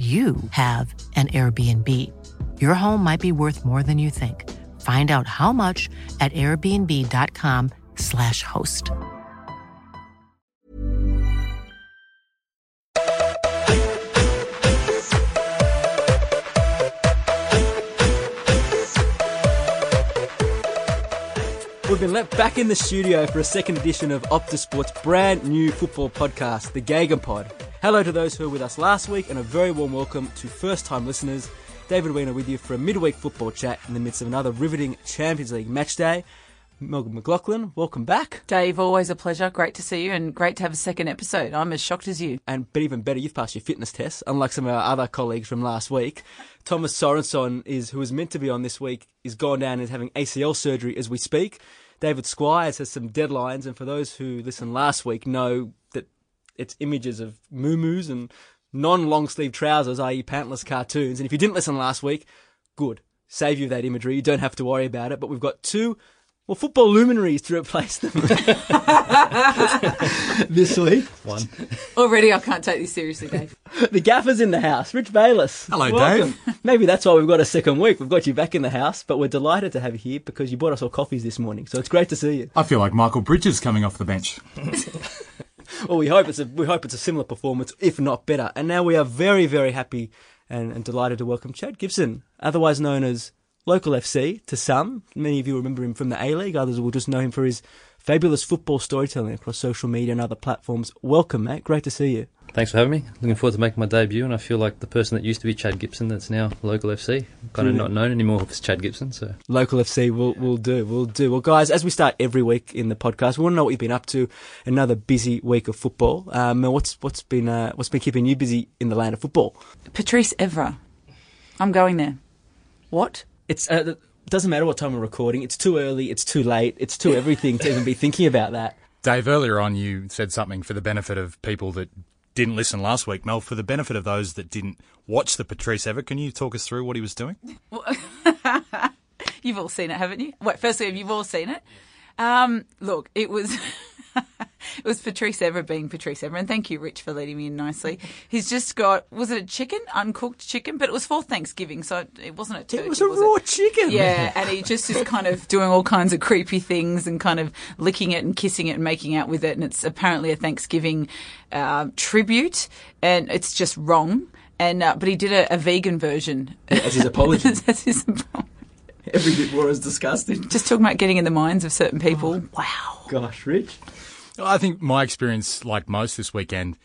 you have an Airbnb. Your home might be worth more than you think. Find out how much at airbnb.com/slash host. We've been let back in the studio for a second edition of Optus Sports' brand new football podcast, the GegenPod. Hello to those who were with us last week, and a very warm welcome to first time listeners. David Weiner with you for a midweek football chat in the midst of another riveting Champions League match day. Morgan McLaughlin, welcome back. Dave, always a pleasure. Great to see you and great to have a second episode. I'm as shocked as you. And but even better, you've passed your fitness test, unlike some of our other colleagues from last week. Thomas Sorensen is who was meant to be on this week is gone down and is having ACL surgery as we speak. David Squires has some deadlines, and for those who listened last week, know it's images of moo and non long sleeve trousers, i.e., pantless cartoons. And if you didn't listen last week, good. Save you that imagery. You don't have to worry about it. But we've got two, well, football luminaries to replace them this week. One. Already, I can't take this seriously, Dave. The gaffer's in the house, Rich Bayliss. Hello, Welcome. Maybe that's why we've got a second week. We've got you back in the house, but we're delighted to have you here because you bought us all coffees this morning. So it's great to see you. I feel like Michael Bridges coming off the bench. Well, we hope it's a we hope it's a similar performance, if not better. And now we are very very happy and, and delighted to welcome Chad Gibson, otherwise known as Local FC to some. Many of you remember him from the A League. Others will just know him for his fabulous football storytelling across social media and other platforms. Welcome, Matt. Great to see you. Thanks for having me. Looking forward to making my debut, and I feel like the person that used to be Chad Gibson, that's now local FC, kind of not known anymore as Chad Gibson. So Local FC will will do. we'll do. Well, guys, as we start every week in the podcast, we want to know what you've been up to. Another busy week of football. Um, what's what's been uh, what's been keeping you busy in the land of football? Patrice Evra. I'm going there. What? It's uh, it doesn't matter what time we're recording. It's too early. It's too late. It's too everything to even be thinking about that. Dave, earlier on you said something for the benefit of people that didn't listen last week. Mel, for the benefit of those that didn't watch the Patrice Evra, can you talk us through what he was doing? You've all seen it, haven't you? Wait, firstly, have you all seen it? Um, look, it was it was Patrice Evra being Patrice Evra, and thank you, Rich, for leading me in nicely. He's just got was it a chicken, uncooked chicken, but it was for Thanksgiving, so it wasn't a turkey. It was a raw chicken. Yeah, and he just is kind of doing all kinds of creepy things and kind of licking it and kissing it and making out with it, and it's apparently a Thanksgiving uh, tribute, and it's just wrong. And uh, but he did a, a vegan version As his apology. That's his apology. Every bit more as disgusting. Just talking about getting in the minds of certain people. Wow. Gosh, Rich. I think my experience, like most this weekend,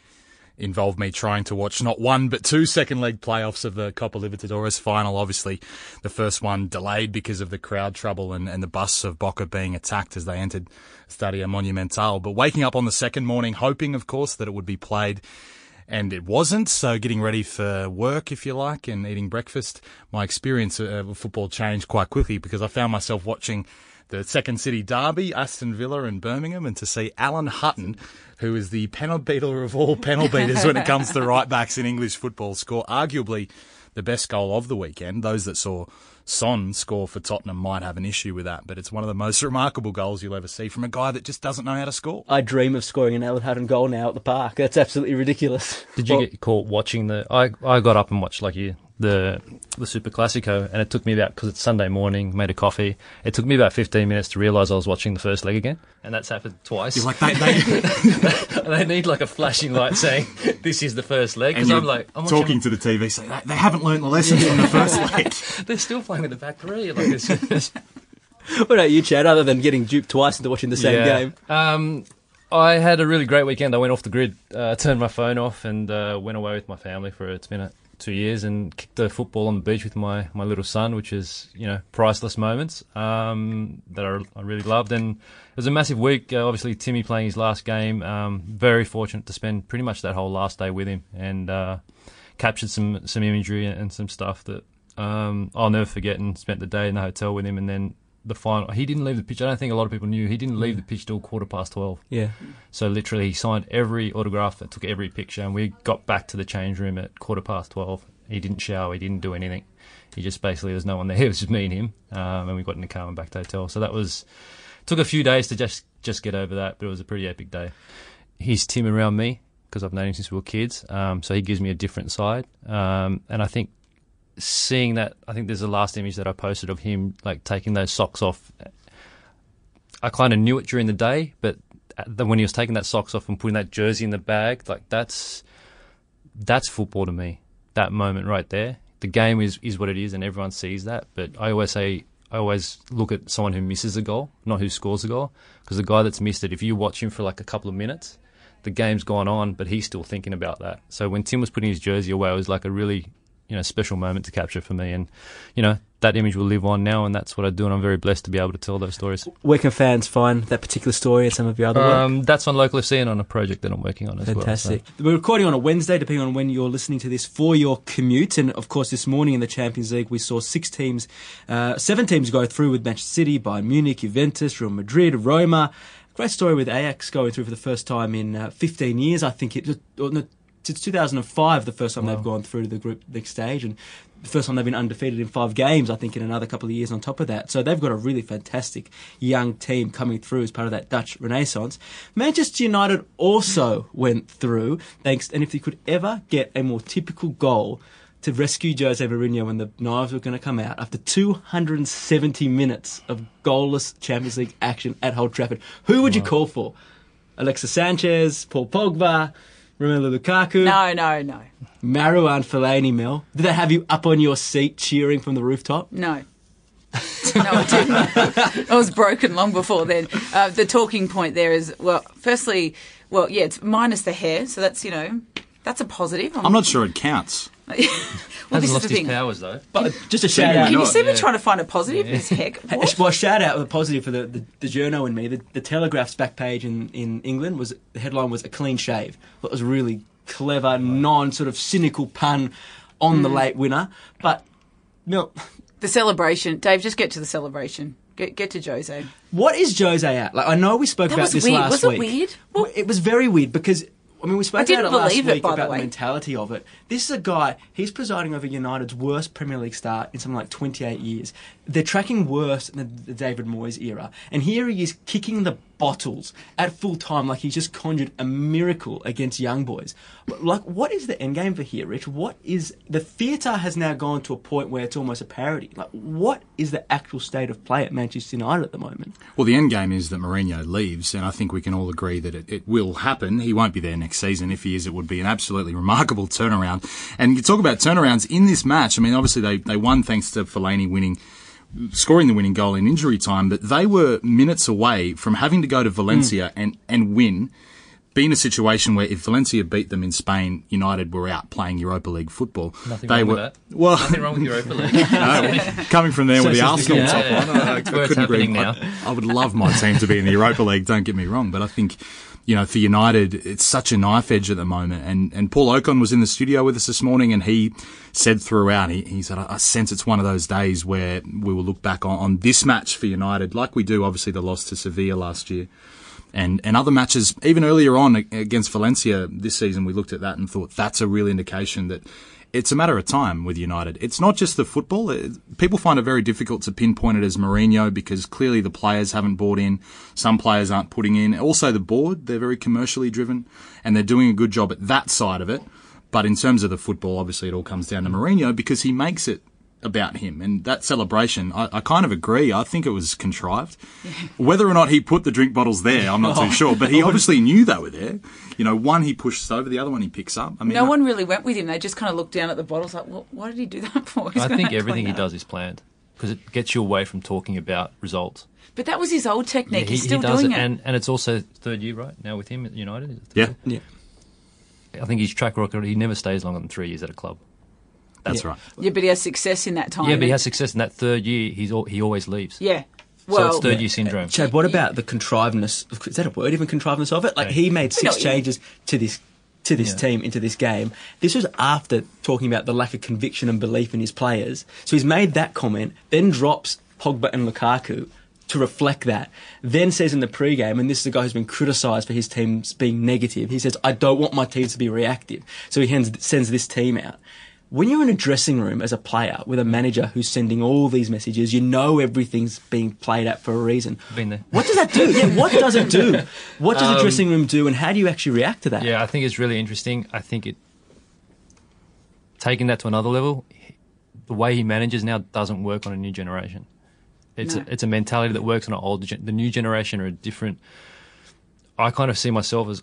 involved me trying to watch not one but two second leg playoffs of the Copa Libertadores final. Obviously, the first one delayed because of the crowd trouble and, and the bus of Boca being attacked as they entered Stadio Monumental. But waking up on the second morning, hoping, of course, that it would be played. And it wasn't, so getting ready for work, if you like, and eating breakfast, my experience of football changed quite quickly because I found myself watching the Second City Derby, Aston Villa and Birmingham, and to see Alan Hutton, who is the penalty beater of all penalty beaters when it comes to right backs in English football, score arguably the best goal of the weekend. Those that saw Son score for Tottenham might have an issue with that, but it's one of the most remarkable goals you'll ever see from a guy that just doesn't know how to score. I dream of scoring an Alan Hutton goal now at the park. That's absolutely ridiculous. did you Well, get caught watching the? I I got up and watched like you the the Super Classico, and it took me about because it's Sunday morning. Made a coffee. It took me about fifteen minutes to realise I was watching the first leg again, and that's happened twice. You're like, they, they, they need like a flashing light saying this is the first leg and because I'm like I'm watching- talking to the TV, saying they, they haven't learned the lessons from the first leg. They're still playing with the back three. Like it's, it's What about you, Chad? Other than getting duped twice into watching the same Yeah. game, Um, I had a really great weekend. I went off the grid, uh, turned my phone off, and uh, went away with my family for it's been a, two years, and kicked the football on the beach with my, my little son, which is you know priceless moments um, that I, I really loved. And it was a massive week. Uh, obviously, Timmy playing his last game. Um, very fortunate to spend pretty much that whole last day with him, and uh, captured some some imagery and some stuff that Um, I'll never forget and spent the day in the hotel with him, and then the final. He didn't leave the pitch. I don't think a lot of people knew he didn't leave the pitch till quarter past twelve. Yeah. So literally, he signed every autograph and took every picture, and we got back to the change room at quarter past twelve. He didn't shower. He didn't do anything. He just basically there's no one there. It was just me and him, um, and we got in the car and back to hotel. So that was took a few days to just just get over that, but it was a pretty epic day. He's Tim around me because I've known him since we were kids, um, so he gives me a different side, um, and I think seeing that, I think there's the last image that I posted of him like taking those socks off. I kind of knew it during the day, but the, when he was taking that socks off and putting that jersey in the bag, like that's that's football to me. That moment right there. The game is is what it is, and everyone sees that. But I always say, I always look at someone who misses a goal, not who scores a goal, because the guy that's missed it, if you watch him for like a couple of minutes, the game's gone on, but he's still thinking about that. So when Tim was putting his jersey away, it was like a really you know special moment to capture for me, and you know that image will live on now, and that's what I do, and I'm very blessed to be able to tell those stories. Where can fans find that particular story and some of your other work? Um, that's on local FC and on a project that I'm working on as Fantastic. well. so. We're recording on a Wednesday, depending on when you're listening to this, for your commute. And of course, this morning in the Champions League, we saw six teams, uh, seven teams go through with Manchester City, Bayern Munich, Juventus, Real Madrid, Roma. Great story with Ajax going through for the first time in uh, 15 years. I think it. Or no, since 2005, the first time they've gone through to the group next stage, and the first time they've been undefeated in five games. I think in another couple of years on top of that. So they've got a really fantastic young team coming through as part of that Dutch renaissance. Manchester United also went through, thanks. And if you could ever get a more typical goal to rescue Jose Mourinho when the knives were going to come out after 270 minutes of goalless Champions League action at Old Trafford, who would you call for? Alexis Sanchez, Paul Pogba. Romelu Lukaku. No, no, no, Marouane Fellaini, Mel. Did they have you up on your seat cheering from the rooftop? no. no, I didn't. I was broken long before then. Uh, the talking point there is well, firstly, well, yeah, it's minus the hair, so that's you know, that's a positive. I'm not sure it counts. Well, Hasn't lost his powers though. But just a shout out. Can you see me yeah. trying to find a positive? This heck. What? Well, shout out the positive for the, the, the journo and me. The, the Telegraph's back page in, in England was the headline was a clean shave. That was a really clever, non sort of cynical pun on Hmm. the late winner. But Mel, The celebration, Dave. Just get to the celebration. Get get to Jose. what is Jose at? Like I know we spoke That about was this weird. last Was it weird? Well, it was very weird because I mean we spoke about it last it, week by the about the, mentality of it. This is a guy. He's presiding over United's worst Premier League start in something like 28 years. They're tracking worse than the, David Moyes era, and here he is kicking the bottles at full time like he's just conjured a miracle against young boys. But, Like, what is the end game for here, Rich? What is the theatre has now gone to a point where it's almost a parody. Like, what is the actual state of play at Manchester United at the moment? Well, the end game is that Mourinho leaves, and I think we can all agree that it, it will happen. He won't be there next season. If he is, it would be an absolutely remarkable turnaround. And you talk about turnarounds in this match. I mean, obviously they, they won thanks to Fellaini winning, scoring the winning goal in injury time, but they were minutes away from having to go to Valencia hmm. and, and win. Be in a situation where if Valencia beat them in Spain, United were out playing Europa League football. Nothing they wrong were with that. well, Nothing wrong with Europa League. no, coming from there with the Says Arsenal yeah, top yeah. one, I, I It's where couldn't agree. happening I, now. I would love my team to be in the Europa League. Don't get me wrong, but I think you know for United, it's such a knife edge at the moment. And and Paul Okon was in the studio with us this morning, and he said throughout, he, he said, I, sense it's one of those days where we will look back on, on this match for United, like we do, obviously the loss to Sevilla last year and, and other matches, even earlier on against Valencia this season, we looked at that and thought that's a real indication that it's a matter of time with United. It's not just the football. Uh, people find it very difficult to pinpoint it as Mourinho because clearly the players haven't bought in. Some players aren't putting in. Also, the board, they're very commercially driven and they're doing a good job at that side of it. But in terms of the football, obviously it all comes down to Mourinho because he makes it about him. And that celebration, I, I kind of agree. I think it was contrived. Whether or not he put the drink bottles there, I'm not too oh. sure. But he obviously knew they were there. You know, one he pushes over, the other one he picks up. I mean, No I- one really went with him. They just kind of looked down at the bottles like, well, why did he do that for? He's I think everything he up. does is planned because it gets you away from talking about results. But that was his old technique. he, He's still he does doing it, it. and and it's also third year right now with him at United. Is it third Yeah, year? Yeah. I think his track record. He never stays longer than three years at a club. that's Yeah. right. yeah, but he has success in that time. yeah, but he has success in that third year. He's al- he always leaves. Yeah. So Well, it's third year syndrome. Chad, what about the contrivedness? Is that a word? Even contrivedness of it? Like he made six what you mean. changes to this to this Yeah. team, into this game. This was after talking about the lack of conviction and belief in his players. So he's made that comment, then drops Pogba and Lukaku to reflect that. Then says in the pre-game, and this is a guy who's been criticised for his teams being negative. He says, "I don't want my team to be reactive." So he hands, sends this team out. When you're in a dressing room as a player with a manager who's sending all these messages, you know everything's being played out for a reason. Been there. What does that do? Yeah, what does it do? What does a um, dressing room do, and how do you actually react to that? Yeah, I think it's really interesting. I think it taking that to another level, the way he manages now doesn't work on a new generation. It's No. a, it's a mentality that works on an older gen- the new generation are a different. I kind of see myself as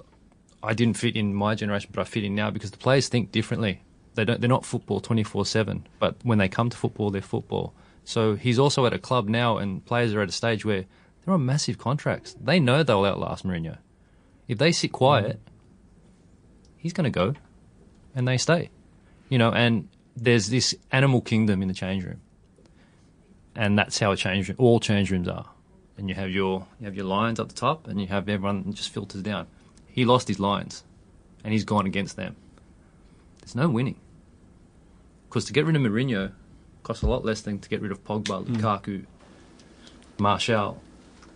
I didn't fit in my generation, but I fit in now because the players think differently. They don't. They're not football twenty four seven, but when they come to football, they're football. So he's also at a club now, and players are at a stage where they're on massive contracts. They know they'll outlast Mourinho. If they sit quiet, he's going to go, and they stay. You know, and there's this animal kingdom in the change room, and that's how a change room, all change rooms are. And you have your you have your lions up the top, and you have everyone just filters down. He lost his lions, and he's gone against them. There's no winning, because to get rid of Mourinho costs a lot less than to get rid of Pogba, Lukaku, Martial,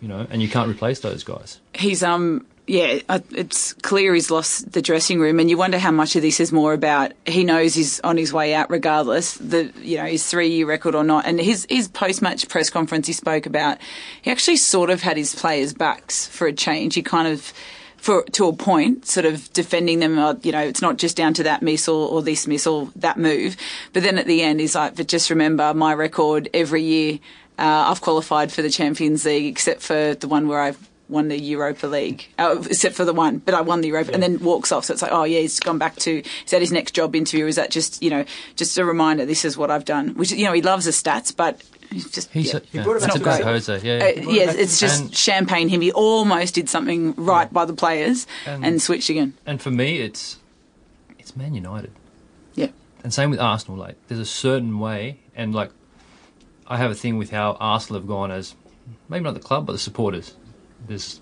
you know, and you can't replace those guys. he's um yeah uh, it's clear he's lost the dressing room and you wonder how much of this is more about he knows he's on his way out regardless the you know his three year record or not. And his his post match press conference he spoke about he actually sort of had his players backs for a change. He kind of for to a point, sort of defending them. Uh, you know, it's not just down to that miss or, or this miss or that move. But then at the end, he's like, "But just remember, my record every year, uh, I've qualified for the Champions League, except for the one where I've won the Europa League, uh, except for the one, but I won the Europa, and then walks off. So it's like, oh yeah, he's gone back to. Is that his next job interview? Is that just you know just a reminder? This is what I've done. Which you know he loves the stats, but just He's yeah. a, yeah, brought it that's a to great. Jose. Yeah, Uh, yeah, it's just And- champagne him. He almost did something right by the players And- and, switched again. and for me, it's it's Man United. Yeah. And same with Arsenal. Like, there's a certain way, and like, I have a thing with how Arsenal have gone as maybe not the club, but the supporters. There's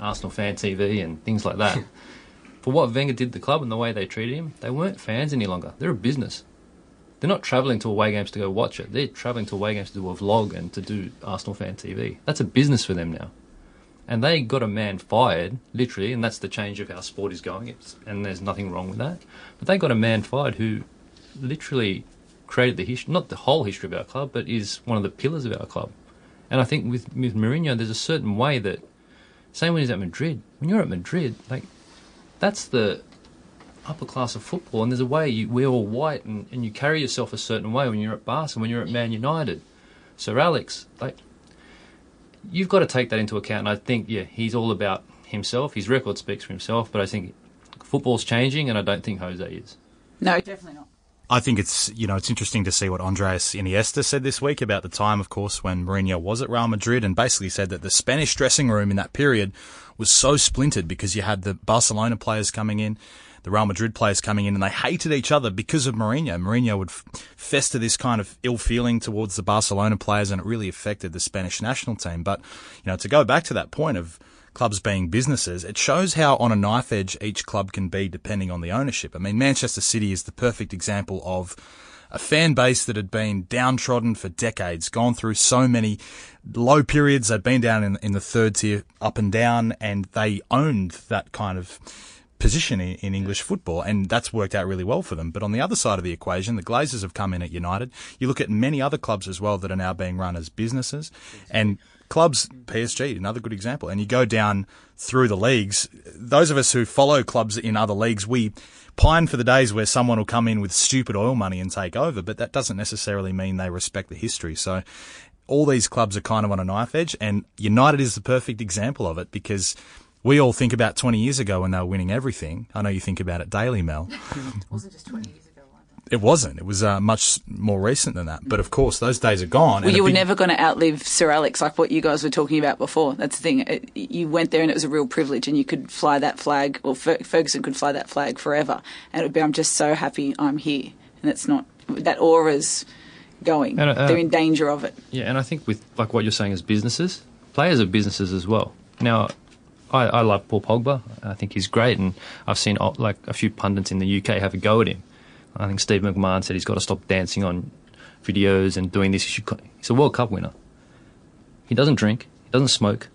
Arsenal fan TV and things like that. For what Wenger did the club and the way they treated him, they weren't fans any longer. They're a business. They're not travelling to away games to go watch it. They're travelling to away games to do a vlog and to do Arsenal fan TV. That's a business for them now. And they got a man fired, literally, and that's the change of how sport is going. It's, and there's nothing wrong with that. But they got a man fired who literally created the history, not the whole history of our club, but is one of the pillars of our club. And I think with, with Mourinho, there's a certain way that, same when he's at Madrid, when you're at Madrid, like, that's the upper class of football, and there's a way you wear all white and, and you carry yourself a certain way when you're at Barca and when you're at Man United. Sir Alex, like, you've got to take that into account. And I think, yeah, he's all about himself. His record speaks for himself, but I think football's changing, and I don't think Jose is. No, definitely not. I think it's you know it's interesting to see what Andreas Iniesta said this week about the time, of course, when Mourinho was at Real Madrid, and basically said that the Spanish dressing room in that period was so splintered because you had the Barcelona players coming in, the Real Madrid players coming in, and they hated each other because of Mourinho. Mourinho would fester this kind of ill feeling towards the Barcelona players, and it really affected the Spanish national team. But you know, to go back to that point of clubs being businesses, it shows how on a knife edge each club can be depending on the ownership. I mean, Manchester City is the perfect example of a fan base that had been downtrodden for decades, gone through so many low periods. They'd been down in, in the third tier, up and down, and they owned that kind of position in, in English football, and that's worked out really well for them. But on the other side of the equation, the Glazers have come in at United. You look at many other clubs as well that are now being run as businesses, and clubs, PSG, another good example. And you go down through the leagues. Those of us who follow clubs in other leagues, we pine for the days where someone will come in with stupid oil money and take over, but that doesn't necessarily mean they respect the history. So all these clubs are kind of on a knife edge, and United is the perfect example of it because we all think about 20 years ago when they were winning everything. I know you think about it daily, Mel. wasn't just 20 years ago. Either. It wasn't. It was uh, much more recent than that. But of course, those days are gone. Well, you were big- never going to outlive Sir Alex, like what you guys were talking about before. That's the thing. It, you went there and it was a real privilege, and you could fly that flag, or Fer- Ferguson could fly that flag forever. And it would be, I'm just so happy I'm here. And it's not, that aura's going. And, uh, They're in danger of it. Yeah, and I think with like what you're saying as businesses, players are businesses as well. Now, I, I love Paul Pogba. I think he's great, and I've seen uh, like a few pundits in the UK have a go at him. I think Steve McMahon said he's got to stop dancing on videos and doing this. He's a World Cup winner. He doesn't drink. He doesn't smoke.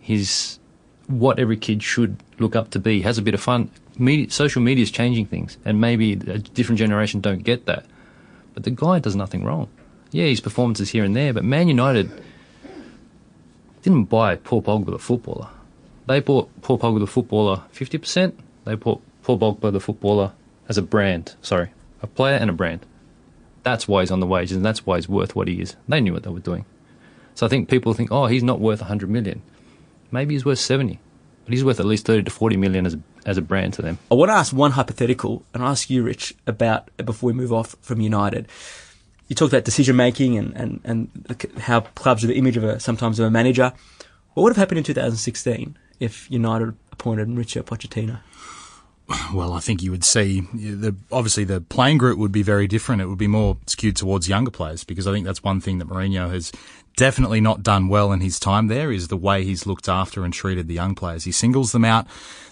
He's what every kid should look up to be. He has a bit of fun. Media, social media is changing things, and maybe a different generation don't get that. But the guy does nothing wrong. Yeah, his performances here and there, but Man United didn't buy Paul Pogba the footballer. They bought Paul Pogba the footballer 50%. They bought Paul Pogba the footballer as a brand. Sorry, a player and a brand. That's why he's on the wages, and that's why he's worth what he is. They knew what they were doing. So I think people think, oh, he's not worth 100 million. Maybe he's worth 70, but he's worth at least 30 to 40 million as a, as a brand to them. I want to ask one hypothetical, and ask you, Rich, about before we move off from United. You talked about decision making and, and, and how clubs are the image of a sometimes of a manager. What would have happened in 2016 if United appointed Mauricio Pochettino? Well, I think you would see the obviously the playing group would be very different. It would be more skewed towards younger players because I think that's one thing that Mourinho has definitely not done well in his time there is the way he's looked after and treated the young players. He singles them out.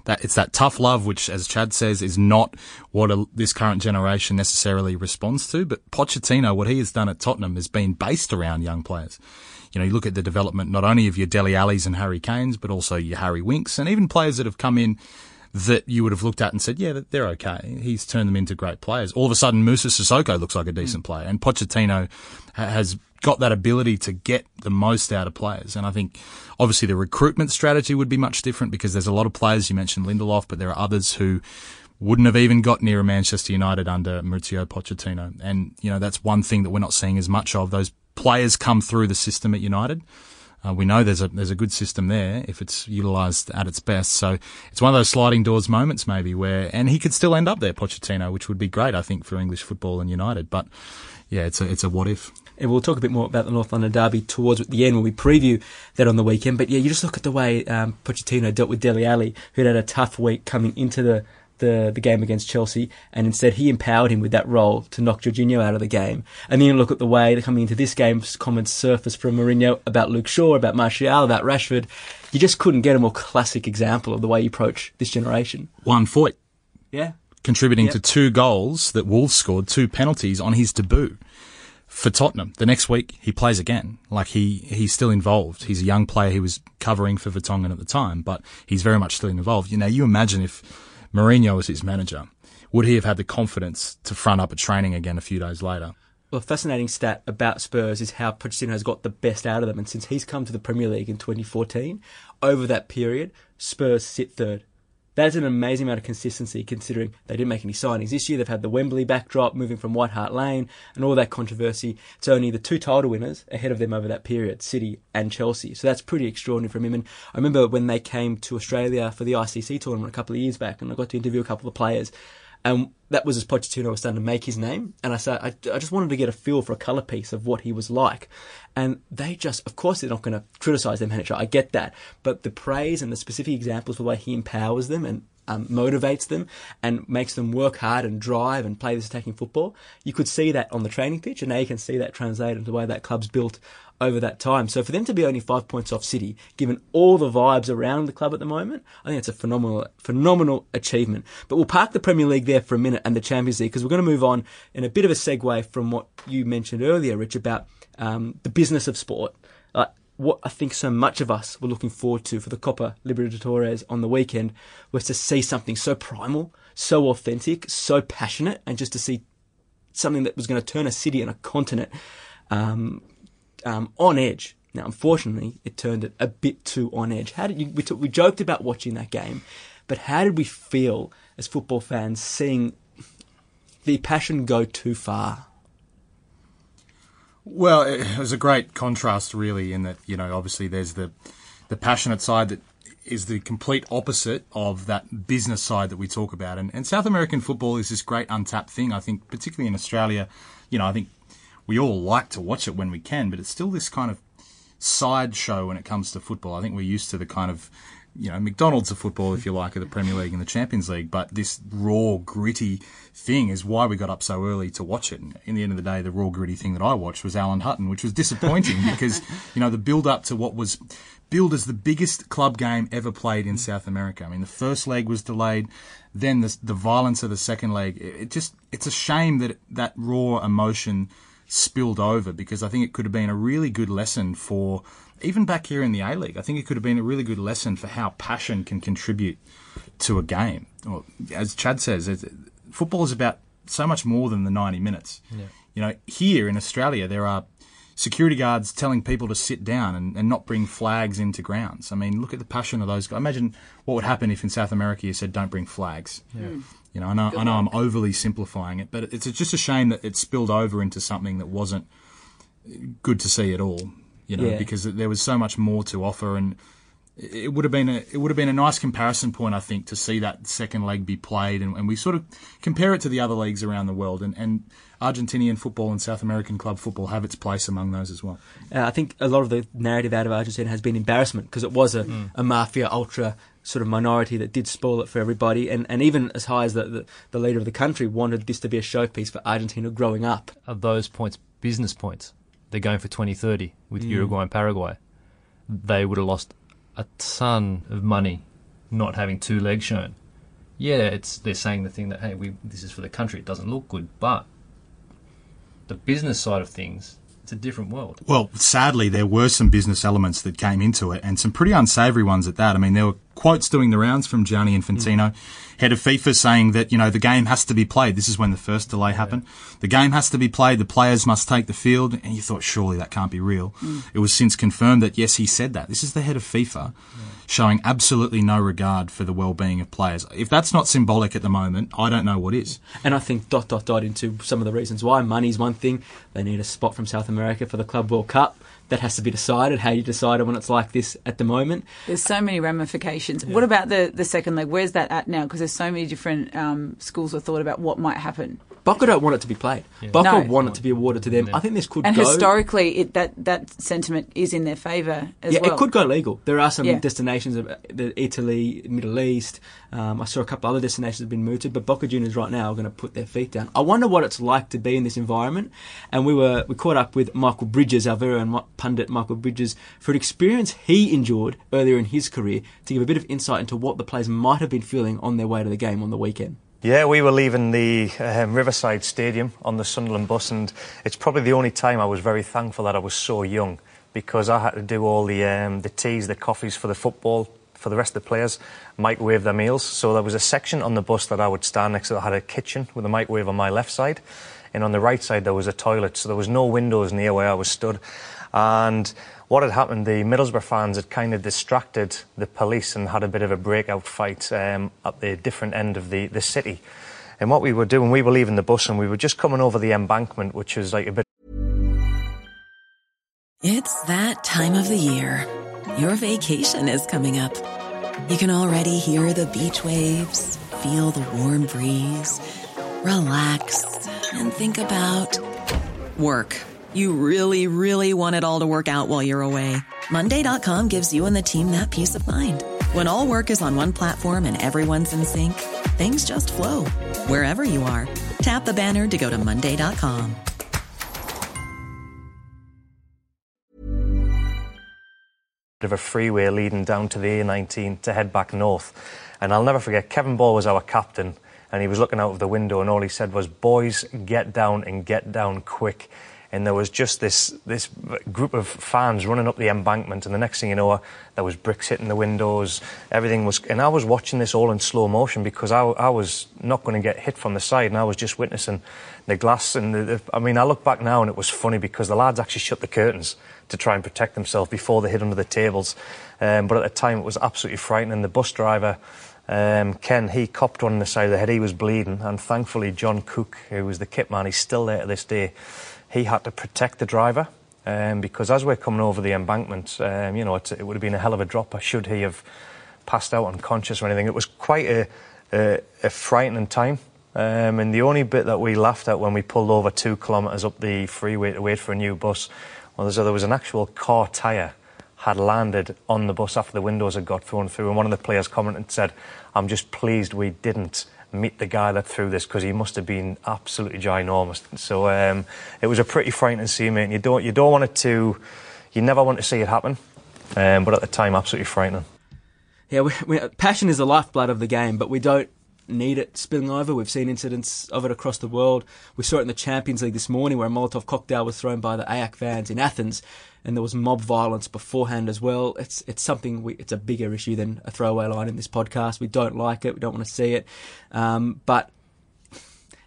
That it's that tough love, which, as Chad says, is not what a, this current generation necessarily responds to. But Pochettino, what he has done at Tottenham, has been based around young players. You know, you look at the development not only of your Dele Allis and Harry Kanes, but also your Harry Winks, and even players that have come in that you would have looked at and said, yeah, they're okay. He's turned them into great players. All of a sudden, Moussa Sissoko looks like a decent hmm. player, and Pochettino has got that ability to get the most out of players. And I think obviously the recruitment strategy would be much different because there's a lot of players. You mentioned Lindelof, but there are others who wouldn't have even got near a Manchester United under Mauricio Pochettino. And, you know, that's one thing that we're not seeing as much of. Those players come through the system at United. Uh, we know there's a there's a good system there if it's utilised at its best. So it's one of those sliding doors moments maybe where, and he could still end up there, Pochettino, which would be great, I think, for English football and United. But yeah, it's a it's a what if. And we'll talk a bit more about the North London derby towards the end when we preview that on the weekend. But yeah, you just look at the way um, Pochettino dealt with Dele Alli, who'd had a tough week coming into the the, the game against Chelsea, and instead he empowered him with that role to knock Jorginho out of the game. And then you look at the way they're coming into this game, comments surfaced from Mourinho about Luke Shaw, about Martial, about Rashford. You just couldn't get a more classic example of the way you approach this generation. One foot. Yeah. Contributing Yep. to two goals that Wolves scored, two penalties on his debut for Tottenham. The next week he plays again. Like he, he's still involved. He's a young player. He was covering for Vertonghen at the time, but he's very much still involved. You know, you imagine if Mourinho was his manager, would he have had the confidence to front up a training again a few days later? Well, a fascinating stat about Spurs is how Pochettino has got the best out of them. And since he's come to the Premier League in 2014, over that period, Spurs sit third. That's an amazing amount of consistency considering they didn't make any signings this year. They've had the Wembley backdrop, moving from White Hart Lane, and all that controversy. It's only the two title winners ahead of them over that period, City and Chelsea. So that's pretty extraordinary from him. And I remember when they came to Australia for the ICC tournament a couple of years back, and I got to interview a couple of players. And that was as Pochettino was starting to make his name. And I said, I, I just wanted to get a feel for a colour piece of what he was like. And they just, of course, they're not going to criticise their manager. I get that. But the praise and the specific examples of the way he empowers them and um, motivates them and makes them work hard and drive and play this attacking football. You could see that on the training pitch, and now you can see that translated into the way that club's built over that time. So for them to be only five points off City, given all the vibes around the club at the moment, I think it's a phenomenal, phenomenal achievement. But we'll park the Premier League there for a minute and the Champions League because we're going to move on in a bit of a segue from what you mentioned earlier, Rich, about um, the business of sport. What I think so much of us were looking forward to for the Copa Libertadores on the weekend was to see something so primal, so authentic, so passionate, and just to see something that was going to turn a city and a continent um, um, on edge. Now, unfortunately, it turned it a bit too on edge. How did you? We, t- we joked about watching that game, but how did we feel as football fans seeing the passion go too far? Well, it was a great contrast, really, in that you know, obviously, there's the the passionate side that is the complete opposite of that business side that we talk about. And, and South American football is this great untapped thing. I think, particularly in Australia, you know, I think we all like to watch it when we can, but it's still this kind of sideshow when it comes to football. I think we're used to the kind of you know, McDonald's of football, if you like, of the Premier League and the Champions League. But this raw, gritty thing is why we got up so early to watch it. And in the end of the day, the raw, gritty thing that I watched was Alan Hutton, which was disappointing because, you know, the build up to what was billed as the biggest club game ever played in South America. I mean, the first leg was delayed, then the, the violence of the second leg. It, it just, it's a shame that that raw emotion spilled over because I think it could have been a really good lesson for even back here in the A League. I think it could have been a really good lesson for how passion can contribute to a game. Well, as Chad says, football is about so much more than the 90 minutes. Yeah. You know, here in Australia, there are security guards telling people to sit down and, and not bring flags into grounds. I mean, look at the passion of those guys. Imagine what would happen if in South America you said, don't bring flags. Yeah. Hmm. You know, I know, I know I'm overly simplifying it, but it's just a shame that it spilled over into something that wasn't good to see at all. You know, yeah. because there was so much more to offer, and it would have been a it would have been a nice comparison point, I think, to see that second leg be played, and, and we sort of compare it to the other leagues around the world, and, and Argentinian football and South American club football have its place among those as well. Uh, I think a lot of the narrative out of Argentina has been embarrassment because it was a, mm. a mafia ultra sort of minority that did spoil it for everybody, and, and even as high as the, the, the leader of the country wanted this to be a showpiece for Argentina growing up. Are those points business points? They're going for 2030 with mm. Uruguay and Paraguay. They would have lost a ton of money not having two legs shown. Yeah, it's they're saying the thing that hey, we this is for the country. It doesn't look good, but the business side of things, it's a different world. Well, sadly, there were some business elements that came into it, and some pretty unsavoury ones at that. I mean, there were quotes doing the rounds from Gianni Infantino, mm. head of FIFA, saying that you know the game has to be played. This is when the first delay yeah. happened. The game has to be played. The players must take the field, and you thought surely that can't be real. Mm. It was since confirmed that yes, he said that. This is the head of FIFA. Yeah showing absolutely no regard for the well-being of players. If that's not symbolic at the moment, I don't know what is. And I think dot dot dot into some of the reasons why money's one thing. They need a spot from South America for the Club World Cup. That has to be decided. How you decide when it's like this at the moment. There's so many ramifications. Yeah. What about the the second leg? Where's that at now? Because there's so many different um, schools of thought about what might happen. Boca don't want it to be played. Yeah. Boca no. want it to be awarded to them. Yeah. I think this could and go. historically, it, that that sentiment is in their favour as yeah, well. it could go legal. There are some destinations, of Italy, Middle East. Um, I saw a couple other destinations have been mooted, but Boca Juniors right now are going to put their feet down. I wonder what it's like to be in this environment. And we were we caught up with Michael Bridges, our very own pundit Michael Bridges, for an experience he endured earlier in his career to give a bit of insight into what the players might have been feeling on their way to the game on the weekend. Yeah, we were leaving the um, Riverside Stadium on the Sunderland bus, and it's probably the only time I was very thankful that I was so young because I had to do all the um, the teas, the coffees for the football for the rest of the players, microwave their meals. So there was a section on the bus that I would stand next to that had a kitchen with a microwave on my left side, and on the right side there was a toilet. So there was no windows near where I was stood, and what had happened, the Middlesbrough fans had kind of distracted the police and had a bit of a breakout fight um, at the different end of the, the city. And what we were doing, we were leaving the bus and we were just coming over the embankment, which was like a bit. It's that time of the year. Your vacation is coming up. You can already hear the beach waves, feel the warm breeze, relax, and think about work. You really, really want it all to work out while you're away. Monday.com gives you and the team that peace of mind. When all work is on one platform and everyone's in sync, things just flow wherever you are. Tap the banner to go to Monday.com. Of a freeway leading down to the A19 to head back north. And I'll never forget, Kevin Ball was our captain, and he was looking out of the window, and all he said was, Boys, get down and get down quick and there was just this this group of fans running up the embankment, and the next thing you know, there was bricks hitting the windows. Everything was, and I was watching this all in slow motion because I, I was not going to get hit from the side, and I was just witnessing the glass. And the, the, I mean, I look back now, and it was funny because the lads actually shut the curtains to try and protect themselves before they hid under the tables. Um, but at the time, it was absolutely frightening. The bus driver. Um, Ken, he copped one in the side of the head. He was bleeding, and thankfully, John Cooke, who was the kit man, he's still there to this day he had to protect the driver um, because as we're coming over the embankment, um, you know, it, would have been a hell of a dropper should he have passed out unconscious or anything. It was quite a, a, a frightening time. Um, and the only bit that we laughed at when we pulled over two kilometres up the freeway to wait for a new bus, was that there was an actual car tyre had landed on the bus after the windows had got thrown through, and one of the players commented and said, "I'm just pleased we didn't." Meet the guy that threw this because he must have been absolutely ginormous. So um, it was a pretty frightening scene, mate. And you don't you don't want it to, you never want to see it happen, um, but at the time, absolutely frightening. Yeah, we, we, passion is the lifeblood of the game, but we don't need it spilling over. We've seen incidents of it across the world. We saw it in the Champions League this morning where a Molotov cocktail was thrown by the AEK fans in Athens, and there was mob violence beforehand as well. It's it's something we, it's a bigger issue than a throwaway line in this podcast. We don't like it. We don't want to see it. Um, but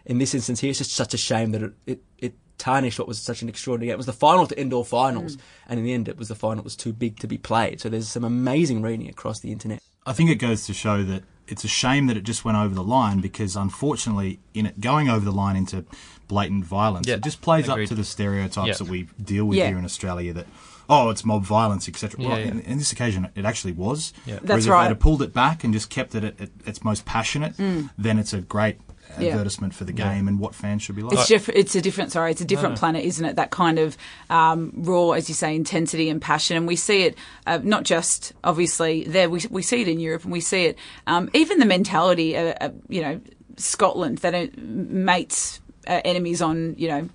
in this instance here, it's just such a shame that it, it, it tarnished what was such an extraordinary game. It was the final to indoor finals, and in the end, it was the final that was too big to be played. So there's some amazing reading across the internet. I think it goes to show that it's a shame that it just went over the line because unfortunately, in it going over the line into blatant violence, Yeah, it just plays agreed. up to the stereotypes Yeah. that we deal with Yeah. here in Australia that. Oh, it's mob violence, etc. Well, yeah. in, in this occasion, it actually was. Yeah. Whereas That's if right. they'd have pulled it back and just kept it at, at its most passionate, mm. then it's a great Yeah. advertisement for the game and what fans should be like. It's diff- It's a different. Sorry, it's a different planet, isn't it? That kind of um, raw, as you say, intensity and passion, and we see it uh, not just obviously there. We we see it in Europe, and we see it um, even the mentality. Uh, uh, you know, Scotland that are mates uh, enemies on you know.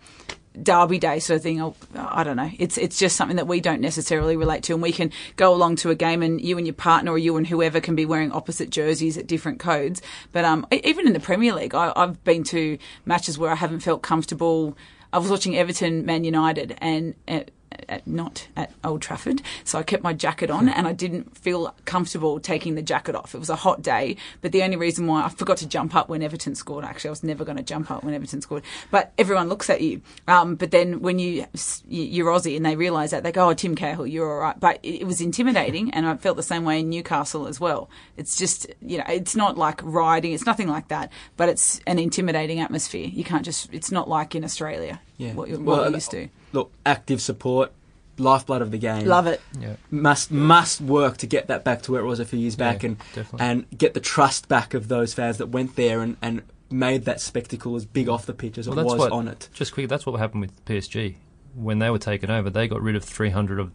Derby Day sort of thing. I don't know. It's it's just something that we don't necessarily relate to, and we can go along to a game, and you and your partner, or you and whoever, can be wearing opposite jerseys at different codes. But um, even in the Premier League, I, I've been to matches where I haven't felt comfortable. I was watching Everton, Man United, and. Uh, at, not at Old Trafford, so I kept my jacket on and I didn't feel comfortable taking the jacket off. It was a hot day, but the only reason why I forgot to jump up when Everton scored. Actually, I was never going to jump up when Everton scored, but everyone looks at you. Um, but then when you you're Aussie and they realise that they go, "Oh, Tim Cahill, you're all right." But it, it was intimidating, and I felt the same way in Newcastle as well. It's just you know, it's not like riding, it's nothing like that, but it's an intimidating atmosphere. You can't just. It's not like in Australia. Yeah. what, you're, what Well, we're used to. Uh, look, active support, lifeblood of the game. Love it. Yeah. Must must work to get that back to where it was a few years back, Yeah, and definitely. and get the trust back of those fans that went there and, and made that spectacle as big off the pitch as Well, it was what, on it. Just quick, that's what happened with PSG. When they were taken over, they got rid of 300 of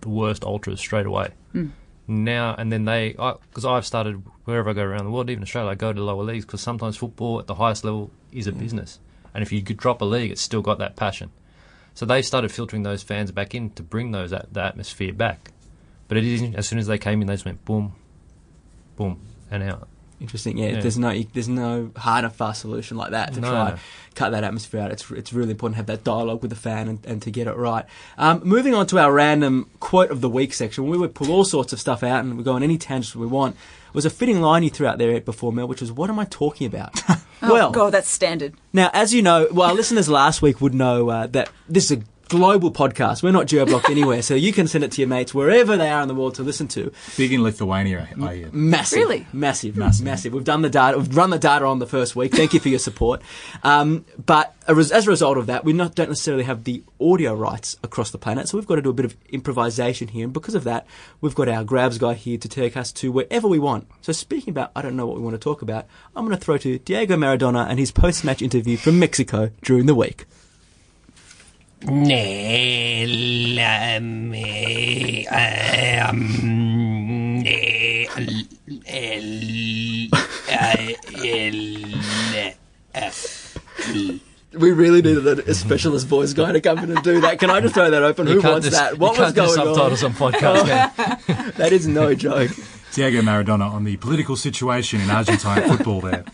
the worst ultras straight away. Mm. Now and then they, because I've started wherever I go around the world, even Australia, I go to lower leagues because sometimes football at the highest level is a mm. business, and if you could drop a league, it's still got that passion. So they started filtering those fans back in to bring those that, the atmosphere back. But it isn't. As soon as they came in, they just went boom, boom, and out. Interesting. Yeah, Yeah. there's no there's no hard and fast solution like that to No, try cut that atmosphere out. It's it's really important to have that dialogue with the fan and, and to get it right. Um, moving on to our random quote of the week section, we would pull all sorts of stuff out and we go on any tangent we want. It was a fitting line you threw out there before, Mel, which was, "What am I talking about?" well, oh God, that's standard. Now, as you know, well, our listeners last week would know uh, that this is a global podcast. We're not geo-blocked anywhere, so you can send it to your mates wherever they are in the world to listen to. Big in Lithuania, I hear. Massive, Really? massive, massive, massive. We've done the data. We've run the data on the first week. Thank you for your support. Um, but as a result of that, we not don't necessarily have the audio rights across the planet, so we've got to do a bit of improvisation here. And because of that, we've got our grabs guy here to take us to wherever we want. So speaking about, I don't know what we want to talk about. I'm going to throw to Diego Maradona and his post-match interview from Mexico during the week. We really needed a, a specialist voice guy to come in and do that. Can I just throw that open? You Who wants just- that? What you was can't going on? subtitles on podcasts, man. That is no joke. Diego Maradona on the political situation in Argentine football there.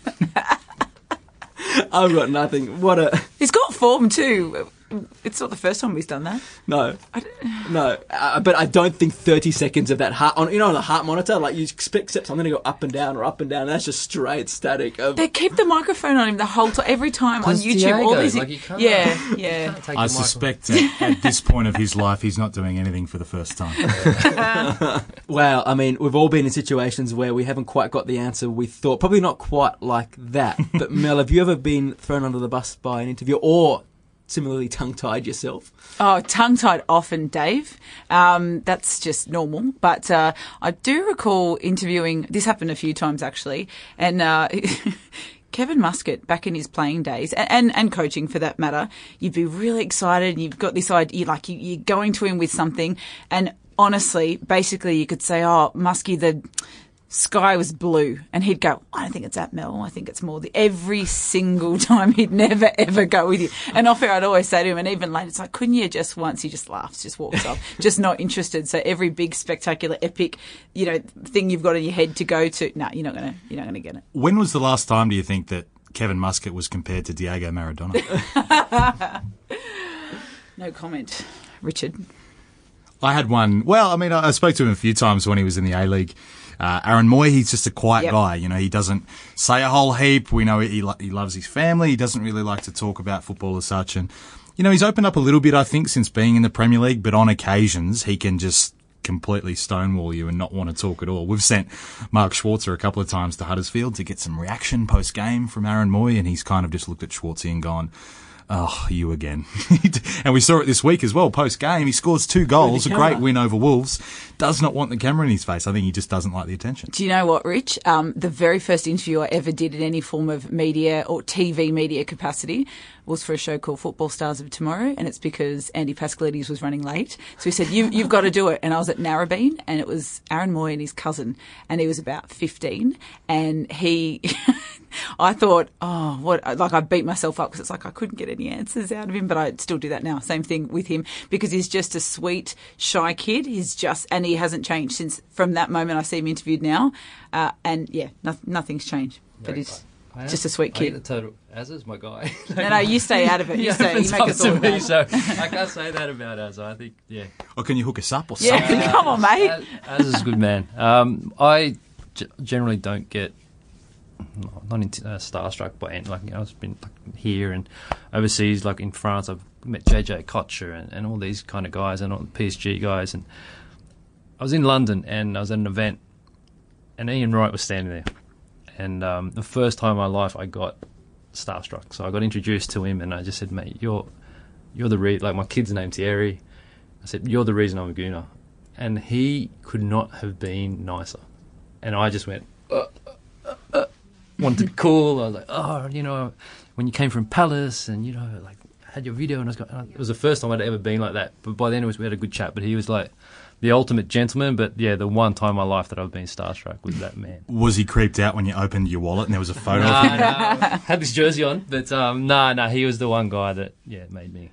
I've got nothing. What a He's got form too. It's not the first time he's done that. no, no. Uh, but I don't think thirty seconds of that heart on you know on the heart monitor like you expect something to go up and down or up and down. That's just straight static. Of, They keep the microphone on him the whole time, every time on YouTube. all these, like, you can't- yeah, yeah. Take I the suspect at, at this point of his life, he's not doing anything for the first time. wow, I mean, we've all been in situations where we haven't quite got the answer we thought. Probably not quite like that. But Mel, have you ever been thrown under the bus by an interview or similarly tongue-tied yourself? Oh, tongue tied often, Dave. Um, that's just normal. But uh, I do recall interviewing. This happened a few times actually, and. Uh, Kevin Muscat, back in his playing days, and, and, and coaching for that matter, you'd be really excited and you've got this idea, like you, you're going to him with something, and honestly, basically, you could say, "Oh, Muskie, the sky was blue," and he'd go, "I don't think it's that, Mel. I think it's more the." Every single time, he'd never ever go with you. And off air, I'd always say to him, and even later, it's like, "Couldn't you just once?" He just laughs, just walks off, just not interested. So every big, spectacular, epic, you know, thing you've got in your head to go to, no, you're not gonna, you're not gonna get it. When was the last time do you think that Kevin Muscat was compared to Diego Maradona? No comment, Richard. I had one. Well, I mean, I spoke to him a few times when he was in the A League. Uh, Aaron Mooy, he's just a quiet Yep. guy. You know, he doesn't say a whole heap. We know he, he loves his family. He doesn't really like to talk about football as such. And, you know, he's opened up a little bit, I think, since being in the Premier League, but on occasions he can just completely stonewall you and not want to talk at all. We've sent Mark Schwarzer a couple of times to Huddersfield to get some reaction post game from Aaron Mooy, and he's kind of just looked at Schwartzy and gone, Oh, you again. and we saw it this week as well, post game. He scores two goals, a great win over Wolves. Does not want the camera in his face. I think he just doesn't like the attention. Do you know what, Rich? Um, the very first interview I ever did in any form of media or TV media capacity was for a show called Football Stars of Tomorrow, and it's because Andy Paschalidis was running late. So he said, you, "You've got to do it." And I was at Narrabeen, and it was Aaron Mooy and his cousin, and he was about fifteen, and he. I thought, oh, what? Like I beat myself up because it's like I couldn't get any answers out of him, but I still do that now. Same thing with him because he's just a sweet, shy kid. He's just, and he hasn't changed since from that moment I see him interviewed now, uh, and yeah, no, nothing's changed. But he's I am- just a sweet kid. the total as is my guy. No, no, you stay out of it. You Yeah, stay. You it's make up us to all me, so I can't say that about Az. I think, yeah. Or can you hook us up or something? Yeah, come on, mate. Az, Az is a good man. Um, I g- generally don't get not into uh, starstruck any, like you know, I've been like, here and overseas, like in France. I've met JJ Kocher and, and all these kind of guys and all the PSG guys. And I was in London and I was at an event, and Ian Wright was standing there. And um, the first time in my life, I got starstruck. So I got introduced to him, and I just said, "Mate, you're you're the re-, like my kid's name Thierry." I said, "You're the reason I'm a Gooner," and he could not have been nicer. And I just went, uh, uh, uh, wanted to be cool. I was like, "Oh, you know, when you came from Palace, and you know, like had your video," and I was going, it was the first time I'd ever been like that. But by then, it was we had a good chat. But he was like the ultimate gentleman. But yeah, the one time in my life that I've been starstruck was that man. Was he creeped out when you opened your wallet and there was a photo Nah, of him? nah, had this jersey on, but um, nah, nah, he was the one guy that yeah made me.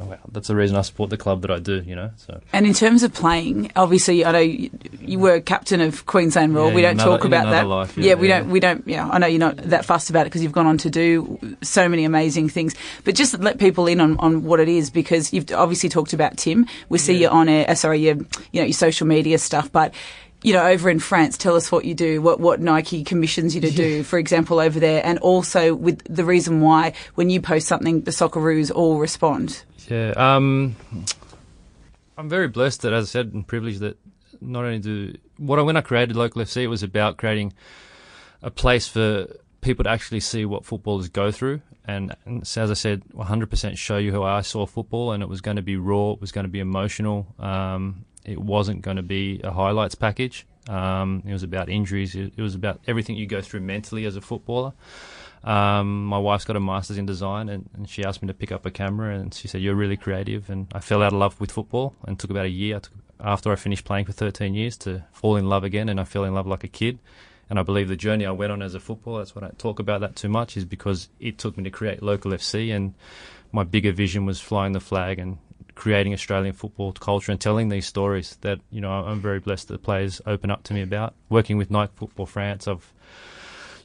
Oh, well, that's the reason I support the club that I do, you know. So And in terms of playing, obviously, I know you, you were captain of Queensland Royal. Yeah, we don't another- talk about that. life, yeah, yeah, we yeah. don't. We don't. Yeah, I know you're not that fussed about it because you've gone on to do so many amazing things. But just let people in on, on what it is because you've obviously talked about Tim. We see you on air. Uh, sorry, your you know your social media stuff, but. You know, over in France, tell us what you do, what, what Nike commissions you to do, for example, over there, and also with the reason why when you post something, the Socceroos all respond. yeah, um, I'm very blessed that, as I said, and privileged that not only do what I when I created local FC, it was about creating a place for people to actually see what footballers go through. And, and so as I said, 100% show you how I saw football, and it was going to be raw, it was going to be emotional. Um, it wasn't going to be a highlights package. Um, it was about injuries. It, was about everything you go through mentally as a footballer. Um, my wife's got a master's in design, and, and she asked me to pick up a camera, and she said, "You're really creative." And I fell out of love with football, and took about a year after I finished playing for 13 years to fall in love again, and I fell in love like a kid. And I believe the journey I went on as a footballer, that's why I don't talk about that too much, is because it took me to create local FC, and my bigger vision was flying the flag and creating Australian football culture and telling these stories that you know I'm very blessed that the players open up to me about. Working with Nike Football France, I've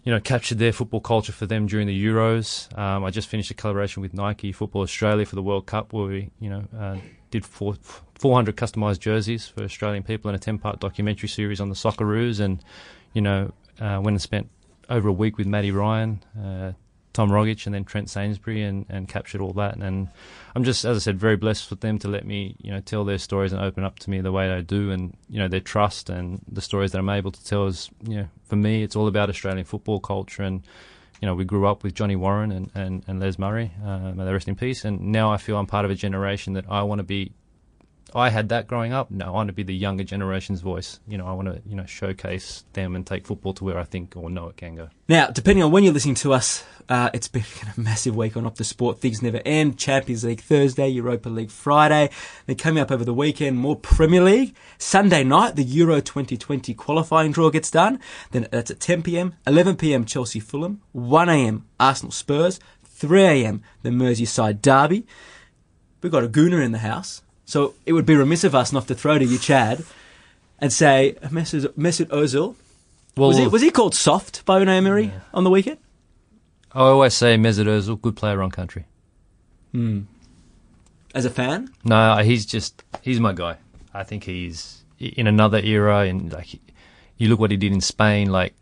you know, captured their football culture for them during the Euros. Um, I just finished a collaboration with Nike Football Australia for the World Cup, where we, you know, uh, did four, 400 customised jerseys for Australian people in a 10-part documentary series on the Socceroos, and you know, uh, went and spent over a week with Matty Ryan, uh, Tom Rogic, and then Trent Sainsbury, and, and captured all that. And I'm just, as I said, very blessed with them to let me, you know, tell their stories and open up to me the way they do, and you know, their trust and the stories that I'm able to tell is, you know, for me, it's all about Australian football culture. And you know, we grew up with Johnny Warren and and, and Les Murray, uh, may they rest in peace. And now I feel I'm part of a generation that I want to be I had that growing up. No, I want to be the younger generation's voice. You know, I want to you know showcase them and take football to where I think or know it can go. Now, depending on when you're listening to us, uh, it's been a massive week on Optus Sport. Things never end. Champions League Thursday, Europa League Friday. Then coming up over the weekend, more Premier League. Sunday night, the Euro 2020 qualifying draw gets done. Then that's at 10 p.m. 11 p.m. Chelsea Fulham. 1 a.m. Arsenal Spurs. 3 a.m. the Merseyside Derby. We've got a gooner in the house. So it would be remiss of us not to throw to you, Chad, and say Mesut, Mesut Ozil. Well, Was he, was he called soft by Unai Emery on the weekend? I always say Mesut Ozil, good player on country. As a fan? No, he's just he's my guy. I think he's in another era, and like you look what he did in Spain, like,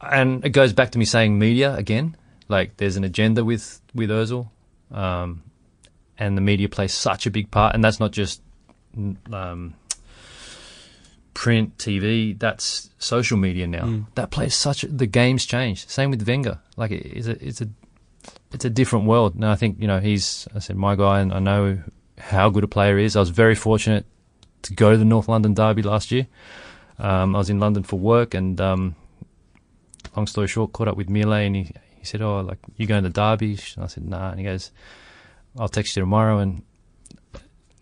and it goes back to me saying media again. Like, there's an agenda with with Özil, um, and the media plays such a big part, and that's not just um, print, TV. That's social media now. That plays such. A, the game's changed. Same with Wenger. Like, it, it's a it's a it's a different world. Now I think, you know, he's, I said, my guy, and I know how good a player he is. I was very fortunate to go to the North London Derby last year. Um, I was in London for work, and um, long story short, caught up with Mile, and he, he said, Oh, like, you going to the Derby? And I said, Nah. And he goes, I'll text you tomorrow. And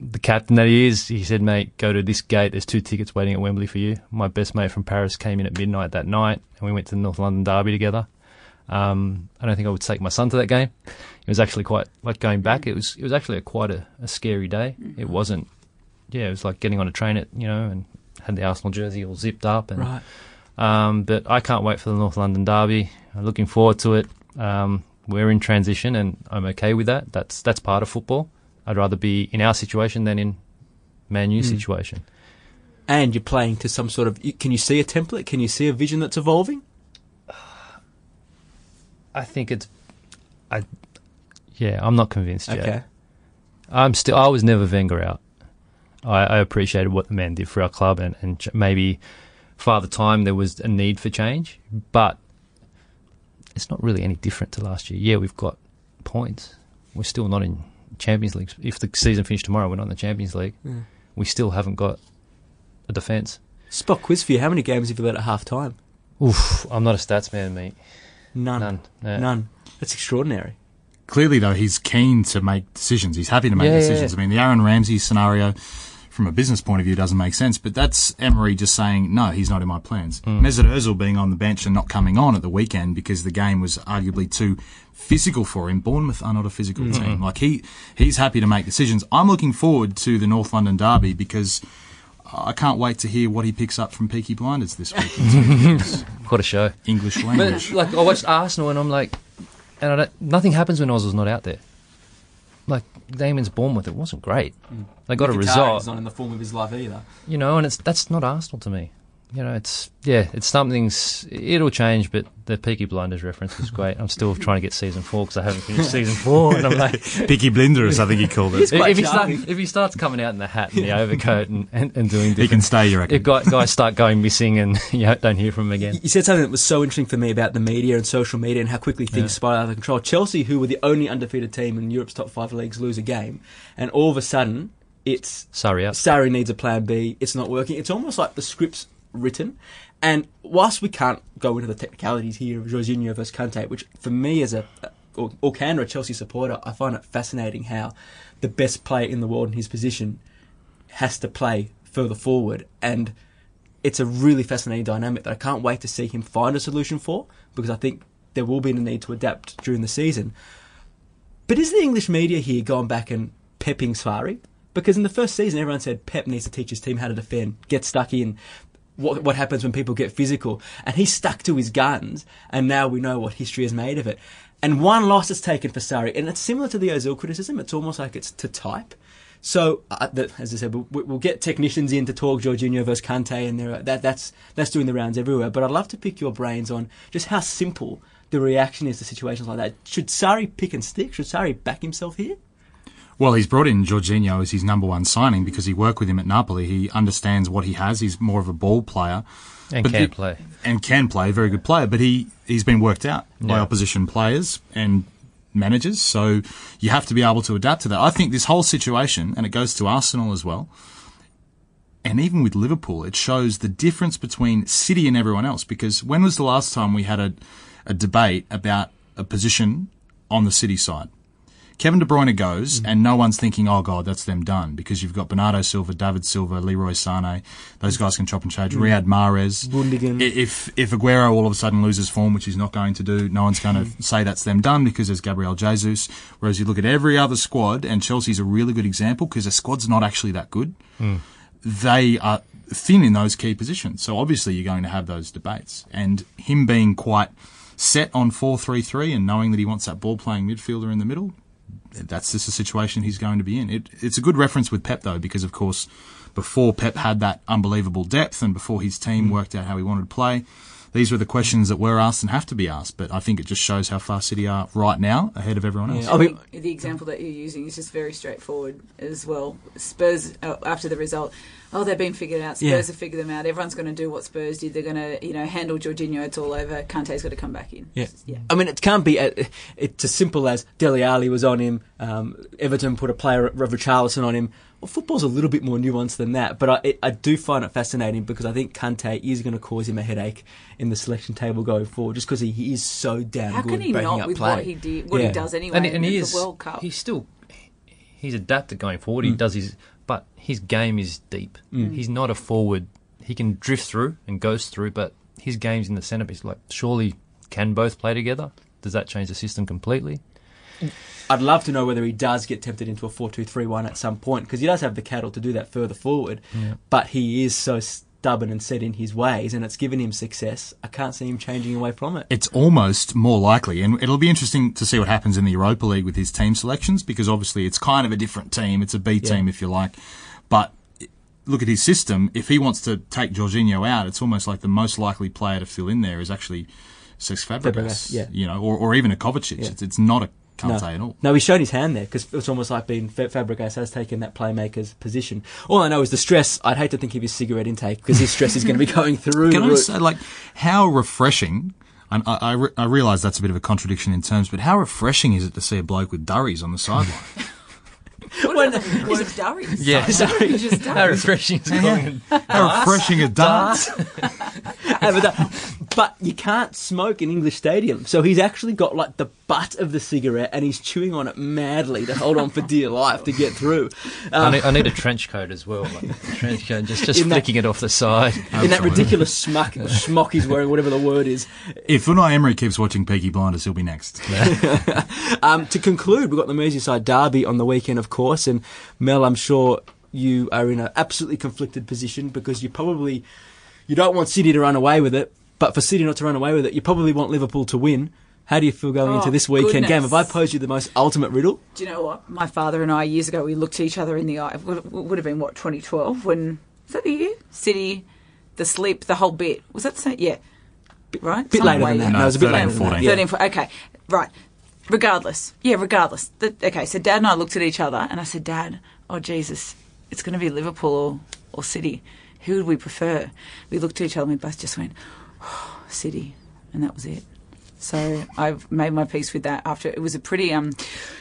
the captain that he is, he said, Mate, go to this gate. There's two tickets waiting at Wembley for you. My best mate from Paris came in at midnight that night, and we went to the North London Derby together. Um, I don't think I would take my son to that game. It was actually quite like going back. It was it was actually a, quite a, a scary day. It wasn't. Yeah, it was like getting on a train at you know and had the Arsenal jersey all zipped up and. Right. Um, but I can't wait for the North London Derby. I'm looking forward to it. Um, we're in transition, and I'm okay with that. That's that's part of football. I'd rather be in our situation than in Man U hmm. situation. And you're playing to some sort of. Can you see a template? Can you see a vision that's evolving? I think it's, I, yeah, I'm not convinced yet. Okay. I'm still. I was never Wenger out. I, I appreciated what the man did for our club, and, and ch- maybe Father Time there was a need for change, but it's not really any different to last year. Yeah, we've got points. We're still not in Champions League. If the season finished tomorrow, we're not in the Champions League. We still haven't got a defence. Spot quiz for you. How many games have you led at half time? Oof, I'm not a stats man, mate. None. None. No. None. That's extraordinary. Clearly, though, he's keen to make decisions. He's happy to make Yeah, yeah, decisions. yeah. I mean, the Aaron Ramsey scenario, from a business point of view, doesn't make sense. But that's Emery just saying, no, he's not in my plans. Hmm. Mesut Ozil being on the bench and not coming on at the weekend because the game was arguably too physical for him. Bournemouth are not a physical Hmm. team. Like he, he's happy to make decisions. I'm looking forward to the North London Derby because I can't wait to hear what he picks up from Peaky Blinders this week. What a show. English But language. like I watched Arsenal and I'm like, and I don't, nothing happens when Ozil's not out there. Like Damon's born with it wasn't great. Mm. They got a result, not in the form of his life either. you know, and it's that's not Arsenal to me. You know, it's yeah, it's something's it'll change, but the Peaky Blinders reference was great. I'm still trying to get season four because I haven't finished season four, and I'm like, Picky Blinders, I think he called it. if, quite if he start, if he starts coming out in the hat and the overcoat and, and, and doing He can stay, you reckon? if guys, guys start going missing and you know, don't hear from him again. You said something that was so interesting for me about the media and social media and how quickly things Yeah. spiral out of control. Chelsea, who were the only undefeated team in Europe's top five leagues, lose a game, and all of a sudden it's Sarri, out. Sarri needs a plan B. It's not working. It's almost like the script's written. And whilst we can't go into the technicalities here of Jorginho versus Kante, which for me as a or, or Chelsea supporter, I find it fascinating how the best player in the world in his position has to play further forward, and it's a really fascinating dynamic that I can't wait to see him find a solution for because I think there will be a need to adapt during the season. But is the English media here going back and pepping Sarri? Because in the first season, everyone said Pep needs to teach his team how to defend, get stuck in. What, what happens when people get physical? And he stuck to his guns, and now we know what history has made of it. And one loss is taken for Sarri, and it's similar to the Ozil criticism. It's almost like it's to type. So, uh, that, as I said, we'll, we'll get technicians in to talk Jorginho versus Kante, and are, that, that's that's doing the rounds everywhere. But I'd love to pick your brains on just how simple the reaction is to situations like that. Should Sarri pick and stick? Should Sarri back himself here? Well, he's brought in Jorginho as his number one signing because he worked with him at Napoli. He understands what he has. He's more of a ball player. And But can the- play. And can play, a very good player. But he, he's been worked out by opposition players. And managers. So you have to be able to adapt to that. I think this whole situation, and it goes to Arsenal as well, and even with Liverpool, it shows the difference between City and everyone else. Because when was the last time we had a, a debate about a position on the City side? Kevin De Bruyne goes, mm-hmm. and no one's thinking, "Oh God, that's them done," because you've got Bernardo Silva, David Silva, Leroy Sane. Those mm-hmm. guys can chop and change. Mm-hmm. Riyad Mahrez. Gundogan. I- If if Aguero all of a sudden loses form, which he's not going to do, no one's going to say that's them done because there's Gabriel Jesus. Whereas you look at every other squad, and Chelsea's a really good example because the squad's not actually that good. Mm. They are thin in those key positions. So obviously you're going to have those debates. And him being quite set on 4-3-3 and knowing that he wants that ball playing midfielder in the middle, that's just the situation he's going to be in. It, it's a good reference with Pep though, because of course, before Pep had that unbelievable depth and before his team mm. worked out how he wanted to play, these were the questions that were asked and have to be asked. But I think it just shows how far City are right now ahead of everyone else. I mean, the example that you're using is just very straightforward as well. Spurs uh, after the result, oh, they've been figured out. Spurs Yeah. have figured them out. Everyone's going to do what Spurs did. They're going to, you know, handle Jorginho. It's all over. Kante's got to come back in. Yeah. yeah. I mean, it can't be. uh it's as simple as Dele Alli was on him. Um, Everton put a player, of Richarlison, on him. Well, football's a little bit more nuanced than that, but I, I do find it fascinating because I think Kante is going to cause him a headache in the selection table going forward, just because he, he is so damn How good How can he not with play. what he did, what Yeah. he does anyway? and, and in he the is World Cup. he's still he's adapted going forward. He mm. does his but his game is deep. Mm. Mm. He's not a forward. He can drift through and goes through, but his game's in the centre. It's like surely can both play together. Does that change the system completely? I'd love to know whether he does get tempted into a 4-2-3-1 at some point because he does have the cattle to do that further forward. But he is so stubborn and set in his ways, and it's given him success. I can't see him changing away from it. it's almost more likely, and it'll be interesting to see what happens in the Europa League with his team selections because obviously it's kind of a different team. It's a B team, if you like. But look at his system. If he wants to take Jorginho out, it's almost like the most likely player to fill in there is actually Cesc Fabregas, Fabregas, yeah. you know, or, or even a Kovacic. It's, it's not a Kante at all. No, he's shown his hand there because it's almost like being Fa- Fabregas has taken that playmaker's position. All I know is the stress. I'd hate to think of his cigarette intake because his stress is going to be going through. Can I say, like, how refreshing? And I, I, re- I realise that's a bit of a contradiction in terms, but how refreshing is it to see a bloke with durries on the sideline? What about the word durries? Yeah. Sorry, just How refreshing is going. how refreshing is darts? Yeah, but, you can't smoke in English Stadium, so he's actually got like the butt of the cigarette and he's chewing on it madly to hold on for dear life to get through. I, Um, need, I need a trench coat as well. Like trench coat, just just In that- flicking it off the side. in that ridiculous smuck, schmuck he's wearing, whatever the word is. If Unai Emery keeps watching Peaky Blinders, he'll be next. Um, to conclude, we've got the Merseyside derby on the weekend, of course, and Mel, I'm sure you are in an absolutely conflicted position because you probably you don't want City to run away with it, but for City not to run away with it, you probably want Liverpool to win. How do you feel going Oh, into this weekend game? goodness. Have I posed you the most ultimate riddle? Do you know what? My father and I, years ago, we looked at each other in the eye. It would, would have been, what, 2012? When, was that the year? City, the sleep, the whole bit. Was that the same? Yeah. Right? Bit Some later way than that. in. No, it was a bit 13, later than that. 14. Yeah. 13, 14. Okay, right. Regardless. Yeah, regardless. The, okay, so Dad and I looked at each other and I said, Dad, oh Jesus, it's going to be Liverpool or, or City. Who would we prefer? We looked at each other and we both just went, oh, City. And that was it. So I've made my peace with that after it was a pretty um,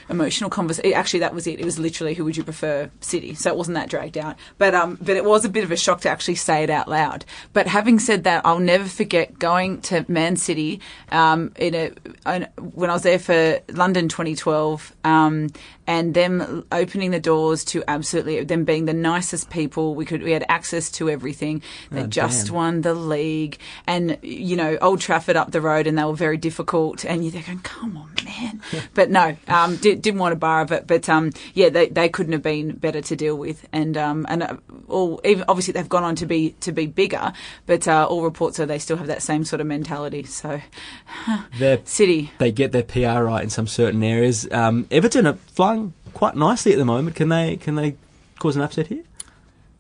emotional conversation. Actually, that was it. It was literally who would you prefer, City. So it wasn't that dragged out. But um, but it was a bit of a shock to actually say it out loud. But having said that, I'll never forget going to Man City um, in a in, when I was there for London 2012. Um, and them opening the doors to absolutely them being the nicest people we could we had access to everything they Oh, just damn. won the league and you know Old Trafford up the road and they were very difficult and you're going come on man but no um, did, didn't want to borrow of it but um, yeah they, they couldn't have been better to deal with and um, and uh, all even obviously they've gone on to be to be bigger but uh, all reports are they still have that same sort of mentality so They're- City they get their PR right in some certain areas. Um, Everton are flying quite nicely at the moment. Can they can they cause an upset here?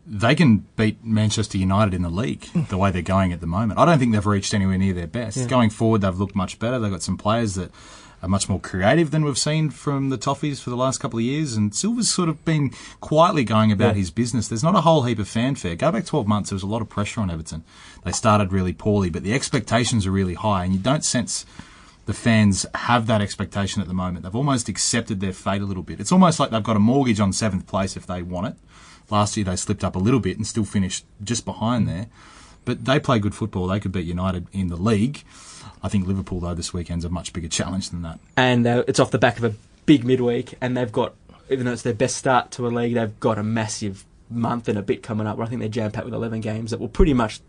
They can beat Manchester United in the league the way they're going at the moment. I don't think they've reached anywhere near their best. Going forward, they've looked much better. They've got some players that are much more creative than we've seen from the Toffees for the last couple of years. And Silva's sort of been quietly going about his business. There's not a whole heap of fanfare. Go back 12 months, there was a lot of pressure on Everton. They started really poorly, but the expectations are really high, and you don't sense the fans have that expectation at the moment. They've almost accepted their fate a little bit. It's almost like they've got a mortgage on seventh place if they want it. Last year they slipped up a little bit and still finished just behind there. But they play good football. They could beat United in the league. I think Liverpool, though, this weekend's a much bigger challenge than that. and uh, it's off the back of a big midweek, and they've got, even though it's their best start to a league, they've got a massive month and a bit coming up where I think they're jam packed with 11 games that will pretty much,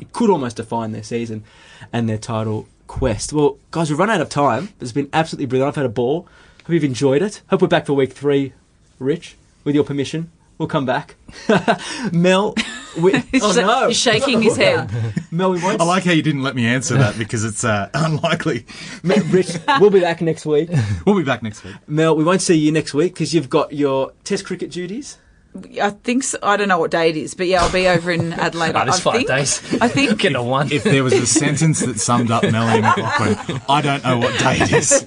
it could almost define their season and their title quest. Well, guys, we've run out of time. It's been absolutely brilliant. I've had a ball. Hope you've enjoyed it. Hope we're back for week three, Rich, with your permission. We'll come back. Mel, we, He's, oh sh- no. he's shaking his head. Mel, we won't. I like how you didn't let me answer that because it's uh, unlikely. Rich, we'll be back next week. We'll be back next week. Mel, we won't see you next week because you've got your Test cricket duties. I think so. I don't know what day it is, but yeah, I'll be over in Adelaide. Oh, there's I five think, days. I think Getting a one. If there was a sentence that summed up Melanie McLaughlin, I don't know what day it is.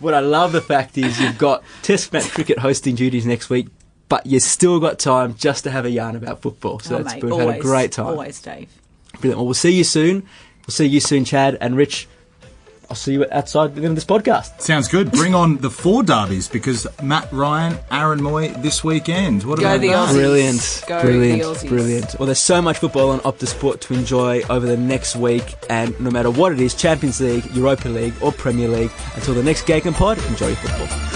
What I love the fact is you've got Test match cricket hosting duties next week, but you still got time just to have a yarn about football. So Oh, that's mate, we've always, had a great time. Always, Dave. Brilliant. Well, we'll see you soon. We'll see you soon, Chad and Rich. I'll see you outside the end of this podcast. Sounds good. Bring on the four derbies because Matt Ryan, Aaron Mooy this weekend. What Go about the that? Aussies. Brilliant, Go brilliant, the Aussies. brilliant. Well, there's so much football on Optus Sport to enjoy over the next week, and no matter what it is, Champions League, Europa League, or Premier League. Until the next GegenPod, enjoy your football.